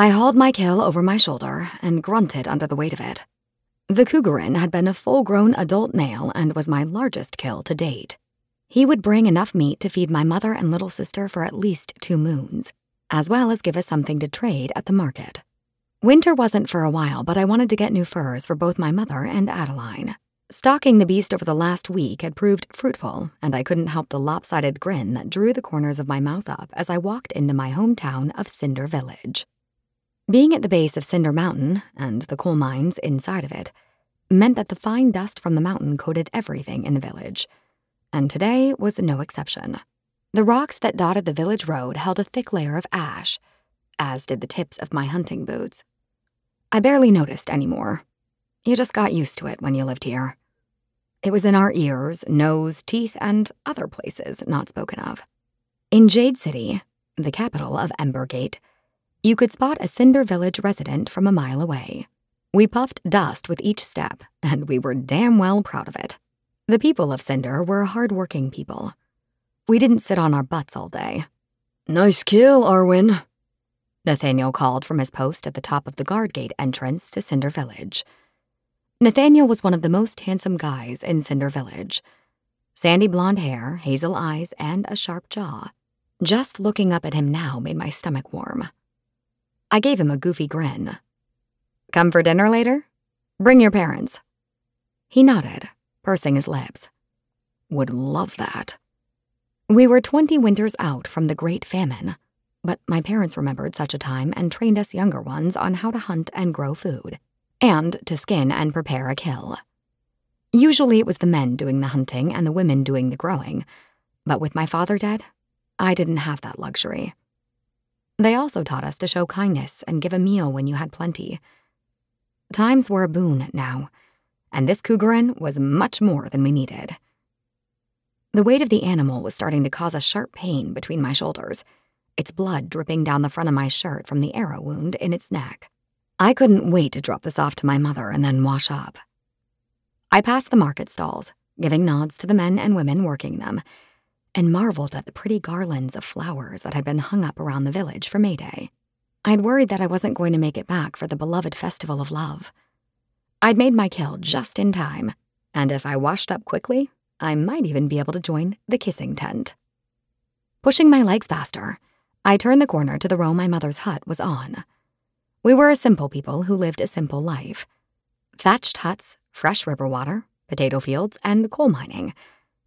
I hauled my kill over my shoulder and grunted under the weight of it. The Cougarin had been a full grown adult male and was my largest kill to date. He would bring enough meat to feed my mother and little sister for at least two moons, as well as give us something to trade at the market. Winter wasn't for a while, but I wanted to get new furs for both my mother and Adeline. Stalking the beast over the last week had proved fruitful, and I couldn't help the lopsided grin that drew the corners of my mouth up as I walked into my hometown of Cinder Village. Being at the base of Cinder Mountain, and the coal mines inside of it, meant that the fine dust from the mountain coated everything in the village and today was no exception. The rocks that dotted the village road held a thick layer of ash, as did the tips of my hunting boots. I barely noticed anymore. You just got used to it when you lived here. It was in our ears, nose, teeth, and other places not spoken of. In Jade City, the capital of Embergate, you could spot a Cinder Village resident from a mile away. We puffed dust with each step, and we were damn well proud of it. The people of Cinder were hard-working people. We didn't sit on our butts all day. Nice kill, Arwen, Nathaniel called from his post at the top of the guard gate entrance to Cinder Village. Nathaniel was one of the most handsome guys in Cinder Village. Sandy blonde hair, hazel eyes, and a sharp jaw. Just looking up at him now made my stomach warm. I gave him a goofy grin. Come for dinner later? Bring your parents. He nodded pursing his lips. Would love that. We were 20 winters out from the Great Famine, but my parents remembered such a time and trained us younger ones on how to hunt and grow food, and to skin and prepare a kill. Usually it was the men doing the hunting and the women doing the growing, but with my father dead, I didn't have that luxury. They also taught us to show kindness and give a meal when you had plenty. Times were a boon now, and this cougarin was much more than we needed. The weight of the animal was starting to cause a sharp pain between my shoulders, its blood dripping down the front of my shirt from the arrow wound in its neck. I couldn't wait to drop this off to my mother and then wash up. I passed the market stalls, giving nods to the men and women working them, and marveled at the pretty garlands of flowers that had been hung up around the village for May Day. I'd worried that I wasn't going to make it back for the beloved Festival of Love. I'd made my kill just in time, and if I washed up quickly, I might even be able to join the kissing tent. Pushing my legs faster, I turned the corner to the row my mother's hut was on. We were a simple people who lived a simple life. Thatched huts, fresh river water, potato fields, and coal mining.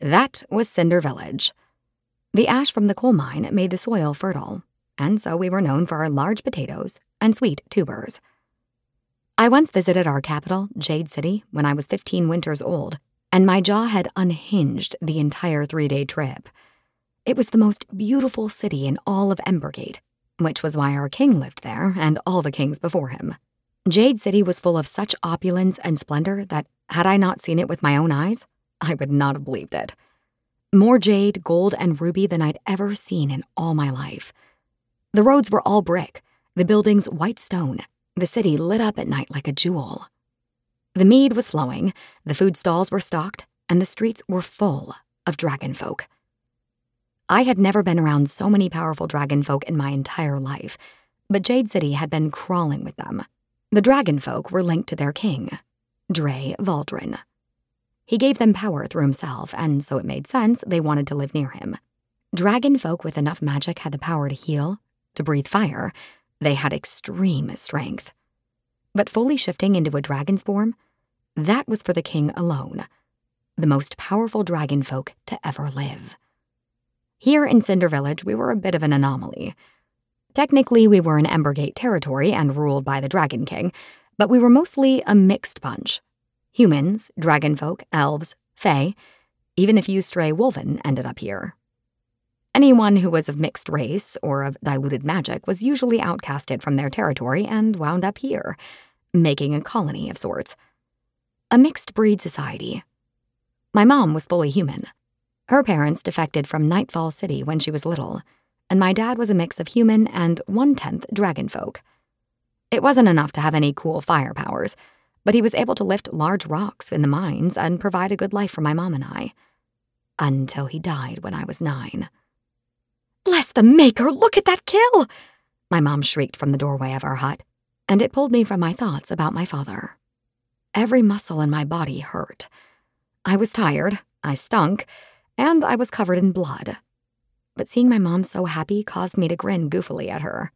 That was Cinder Village. The ash from the coal mine made the soil fertile, and so we were known for our large potatoes and sweet tubers. I once visited our capital, Jade City, when I was 15 winters old, and my jaw had unhinged the entire three day trip. It was the most beautiful city in all of Embergate, which was why our king lived there and all the kings before him. Jade City was full of such opulence and splendor that, had I not seen it with my own eyes, I would not have believed it. More jade, gold, and ruby than I'd ever seen in all my life. The roads were all brick, the buildings white stone, the city lit up at night like a jewel. The mead was flowing, the food stalls were stocked, and the streets were full of dragon folk. I had never been around so many powerful dragon folk in my entire life, but Jade City had been crawling with them. The dragon folk were linked to their king, Drae Valdren. He gave them power through himself, and so it made sense they wanted to live near him. Dragon folk with enough magic had the power to heal, to breathe fire, they had extreme strength. But fully shifting into a dragon's form, that was for the king alone, the most powerful dragon folk to ever live. Here in Cinder Village, we were a bit of an anomaly. Technically, we were in Embergate territory and ruled by the Dragon King, but we were mostly a mixed bunch humans, dragon folk, elves, fae, even a few stray wolven ended up here. Anyone who was of mixed race or of diluted magic was usually outcasted from their territory and wound up here, making a colony of sorts. A mixed breed society. My mom was fully human. Her parents defected from Nightfall City when she was little, and my dad was a mix of human and one tenth dragon folk. It wasn't enough to have any cool fire powers, but he was able to lift large rocks in the mines and provide a good life for my mom and I. Until he died when I was nine. Bless the maker, look at that kill! My mom shrieked from the doorway of our hut, and it pulled me from my thoughts about my father. Every muscle in my body hurt. I was tired, I stunk, and I was covered in blood. But seeing my mom so happy caused me to grin goofily at her.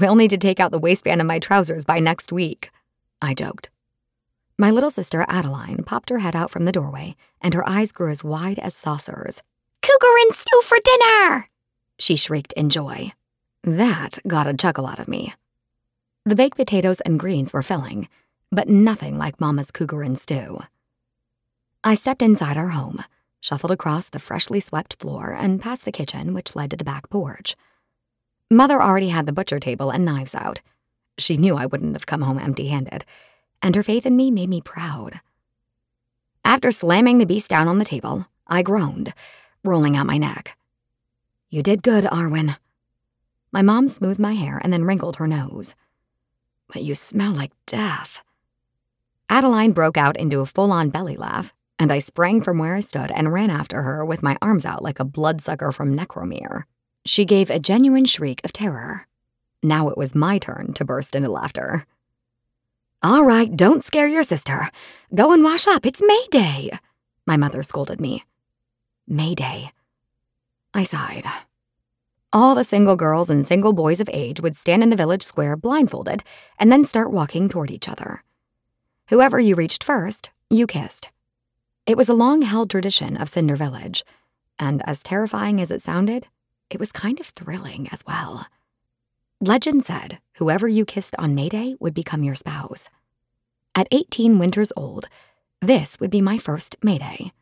We'll need to take out the waistband of my trousers by next week, I joked. My little sister Adeline popped her head out from the doorway, and her eyes grew as wide as saucers. Cougarin stew for dinner! She shrieked in joy. That got a chuckle out of me. The baked potatoes and greens were filling, but nothing like Mama's cougarin stew. I stepped inside our home, shuffled across the freshly swept floor, and past the kitchen, which led to the back porch. Mother already had the butcher table and knives out. She knew I wouldn't have come home empty handed, and her faith in me made me proud. After slamming the beast down on the table, I groaned, rolling out my neck. You did good, Arwen. My mom smoothed my hair and then wrinkled her nose. But you smell like death. Adeline broke out into a full on belly laugh, and I sprang from where I stood and ran after her with my arms out like a bloodsucker from Necromere. She gave a genuine shriek of terror. Now it was my turn to burst into laughter. All right, don't scare your sister. Go and wash up. It's May Day, my mother scolded me. May Day. I sighed. All the single girls and single boys of age would stand in the village square blindfolded and then start walking toward each other. Whoever you reached first, you kissed. It was a long held tradition of Cinder Village, and as terrifying as it sounded, it was kind of thrilling as well. Legend said whoever you kissed on May Day would become your spouse. At 18 winters old, this would be my first May Day.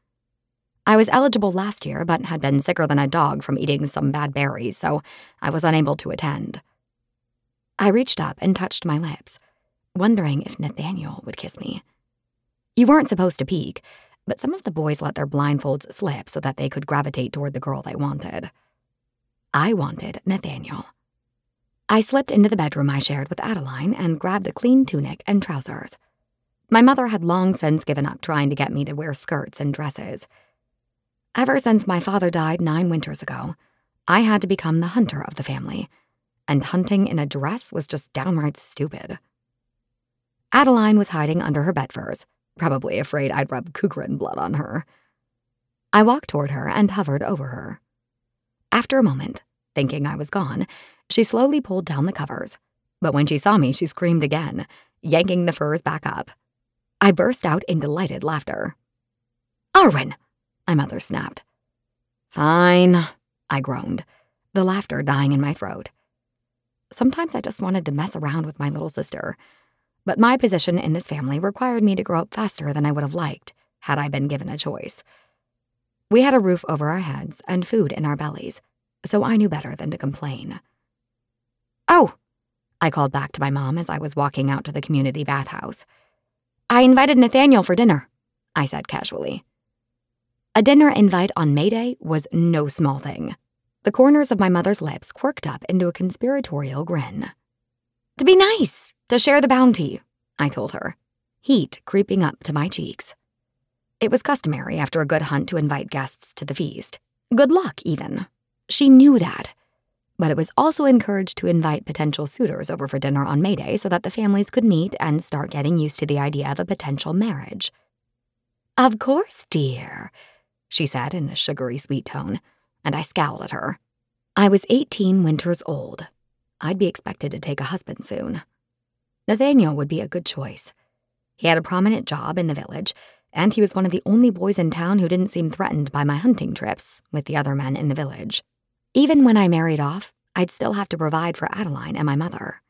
I was eligible last year, but had been sicker than a dog from eating some bad berries, so I was unable to attend. I reached up and touched my lips, wondering if Nathaniel would kiss me. You weren't supposed to peek, but some of the boys let their blindfolds slip so that they could gravitate toward the girl they wanted. I wanted Nathaniel. I slipped into the bedroom I shared with Adeline and grabbed a clean tunic and trousers. My mother had long since given up trying to get me to wear skirts and dresses. Ever since my father died nine winters ago, I had to become the hunter of the family, and hunting in a dress was just downright stupid. Adeline was hiding under her bed furs, probably afraid I'd rub cougarin blood on her. I walked toward her and hovered over her. After a moment, thinking I was gone, she slowly pulled down the covers. But when she saw me, she screamed again, yanking the furs back up. I burst out in delighted laughter. Arwen! My mother snapped. Fine, I groaned, the laughter dying in my throat. Sometimes I just wanted to mess around with my little sister, but my position in this family required me to grow up faster than I would have liked had I been given a choice. We had a roof over our heads and food in our bellies, so I knew better than to complain. Oh, I called back to my mom as I was walking out to the community bathhouse. I invited Nathaniel for dinner, I said casually. A dinner invite on May Day was no small thing. The corners of my mother's lips quirked up into a conspiratorial grin. To be nice, to share the bounty, I told her, heat creeping up to my cheeks. It was customary after a good hunt to invite guests to the feast. Good luck, even. She knew that. But it was also encouraged to invite potential suitors over for dinner on May Day so that the families could meet and start getting used to the idea of a potential marriage. Of course, dear, she said in a sugary sweet tone, and I scowled at her. I was 18 winters old. I'd be expected to take a husband soon. Nathaniel would be a good choice. He had a prominent job in the village and he was one of the only boys in town who didn't seem threatened by my hunting trips with the other men in the village. Even when I married off, I'd still have to provide for Adeline and my mother.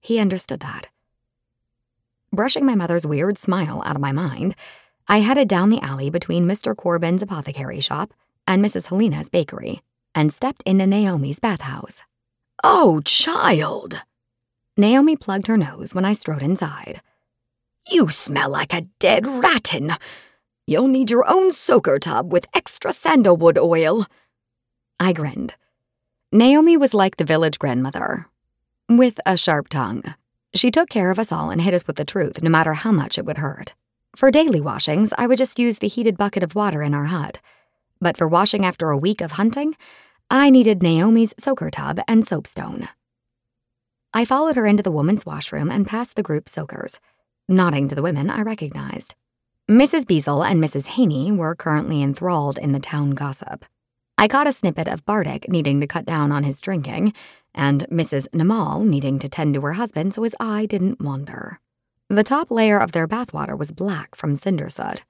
He understood that. Brushing my mother's weird smile out of my mind, I headed down the alley between Mr. Corbin's apothecary shop and Mrs. Helena's bakery and stepped into Naomi's bathhouse. Oh, child! Naomi plugged her nose when I strode inside. You smell like a dead rattan. You'll need your own soaker tub with extra sandalwood oil. I grinned. Naomi was like the village grandmother, with a sharp tongue. She took care of us all and hit us with the truth, no matter how much it would hurt. For daily washings, I would just use the heated bucket of water in our hut. But for washing after a week of hunting, I needed Naomi's soaker tub and soapstone. I followed her into the woman's washroom and past the group soakers. Nodding to the women I recognized. Mrs. Beazle and Mrs. Haney were currently enthralled in the town gossip. I caught a snippet of Bardick needing to cut down on his drinking, and Mrs. Namal needing to tend to her husband so his eye didn't wander. The top layer of their bathwater was black from cinder soot.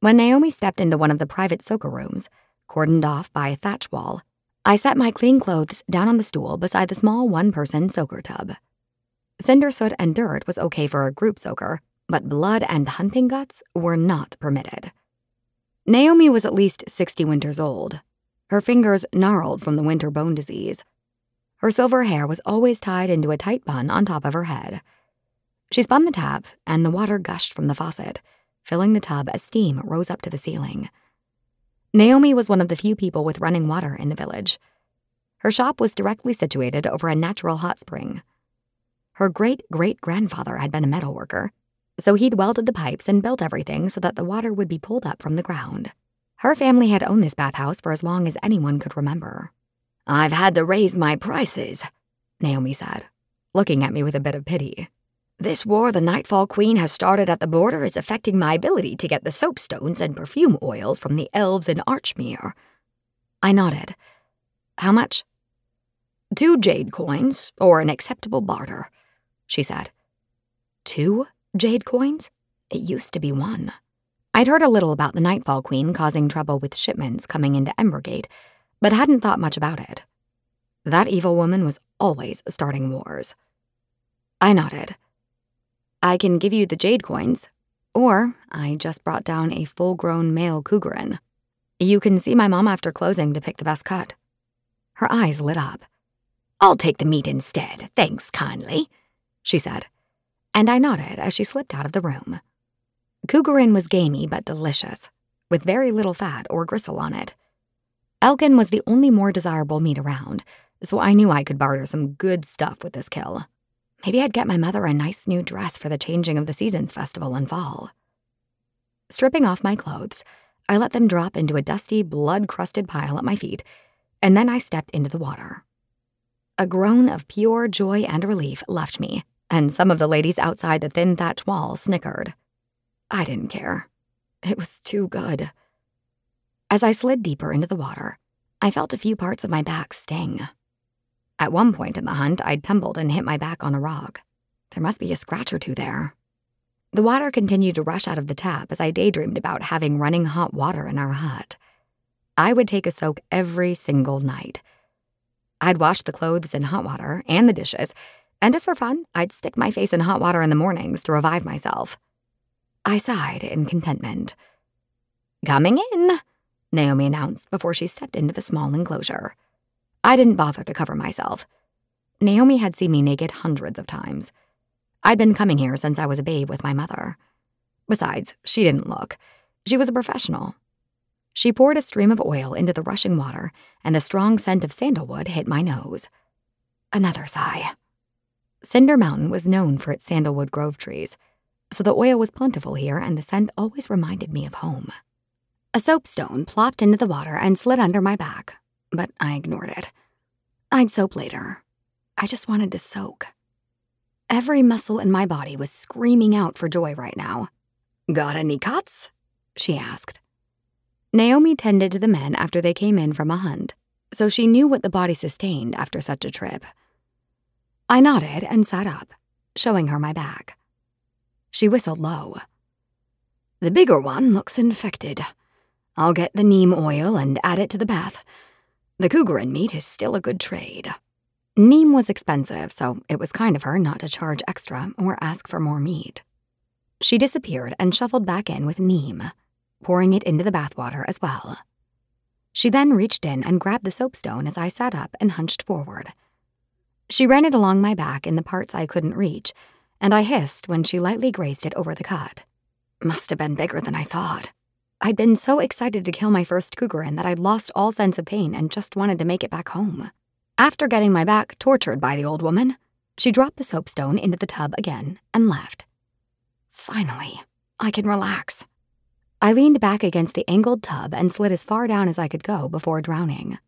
When Naomi stepped into one of the private soaker rooms, cordoned off by a thatch wall, I set my clean clothes down on the stool beside the small one person soaker tub. Cinder soot and dirt was okay for a group soaker, but blood and hunting guts were not permitted. Naomi was at least 60 winters old. Her fingers gnarled from the winter bone disease. Her silver hair was always tied into a tight bun on top of her head. She spun the tap, and the water gushed from the faucet, filling the tub as steam rose up to the ceiling. Naomi was one of the few people with running water in the village. Her shop was directly situated over a natural hot spring. Her great great grandfather had been a metal worker, so he'd welded the pipes and built everything so that the water would be pulled up from the ground. Her family had owned this bathhouse for as long as anyone could remember. I've had to raise my prices, Naomi said, looking at me with a bit of pity. This war the Nightfall Queen has started at the border is affecting my ability to get the soapstones and perfume oils from the elves in Archmere. I nodded. How much? Two jade coins, or an acceptable barter, she said. Two jade coins? It used to be one. I'd heard a little about the Nightfall Queen causing trouble with shipments coming into Embergate, but hadn't thought much about it. That evil woman was always starting wars. I nodded. I can give you the jade coins, or I just brought down a full grown male cougarin. You can see my mom after closing to pick the best cut. Her eyes lit up. I'll take the meat instead, thanks kindly, she said, and I nodded as she slipped out of the room. Cougarin was gamey but delicious, with very little fat or gristle on it. Elkin was the only more desirable meat around, so I knew I could barter some good stuff with this kill. Maybe I'd get my mother a nice new dress for the Changing of the Seasons festival in fall. Stripping off my clothes, I let them drop into a dusty, blood crusted pile at my feet, and then I stepped into the water. A groan of pure joy and relief left me, and some of the ladies outside the thin thatch wall snickered. I didn't care. It was too good. As I slid deeper into the water, I felt a few parts of my back sting. At one point in the hunt, I'd tumbled and hit my back on a rock. There must be a scratch or two there. The water continued to rush out of the tap as I daydreamed about having running hot water in our hut. I would take a soak every single night. I'd wash the clothes in hot water and the dishes, and just for fun, I'd stick my face in hot water in the mornings to revive myself. I sighed in contentment. Coming in, Naomi announced before she stepped into the small enclosure. I didn't bother to cover myself. Naomi had seen me naked hundreds of times. I'd been coming here since I was a babe with my mother. Besides, she didn't look. She was a professional. She poured a stream of oil into the rushing water, and the strong scent of sandalwood hit my nose. Another sigh. Cinder Mountain was known for its sandalwood grove trees, so the oil was plentiful here, and the scent always reminded me of home. A soapstone plopped into the water and slid under my back, but I ignored it. I'd soap later. I just wanted to soak. Every muscle in my body was screaming out for joy right now. Got any cuts? she asked. Naomi tended to the men after they came in from a hunt, so she knew what the body sustained after such a trip. I nodded and sat up, showing her my back. She whistled low. The bigger one looks infected. I'll get the neem oil and add it to the bath. The cougarin meat is still a good trade. Neem was expensive, so it was kind of her not to charge extra or ask for more meat. She disappeared and shuffled back in with neem, pouring it into the bathwater as well. She then reached in and grabbed the soapstone as I sat up and hunched forward. She ran it along my back in the parts I couldn't reach, and I hissed when she lightly grazed it over the cut. Must have been bigger than I thought. I'd been so excited to kill my first cougarin that I'd lost all sense of pain and just wanted to make it back home. After getting my back tortured by the old woman, she dropped the soapstone into the tub again and left. Finally, I can relax. I leaned back against the angled tub and slid as far down as I could go before drowning.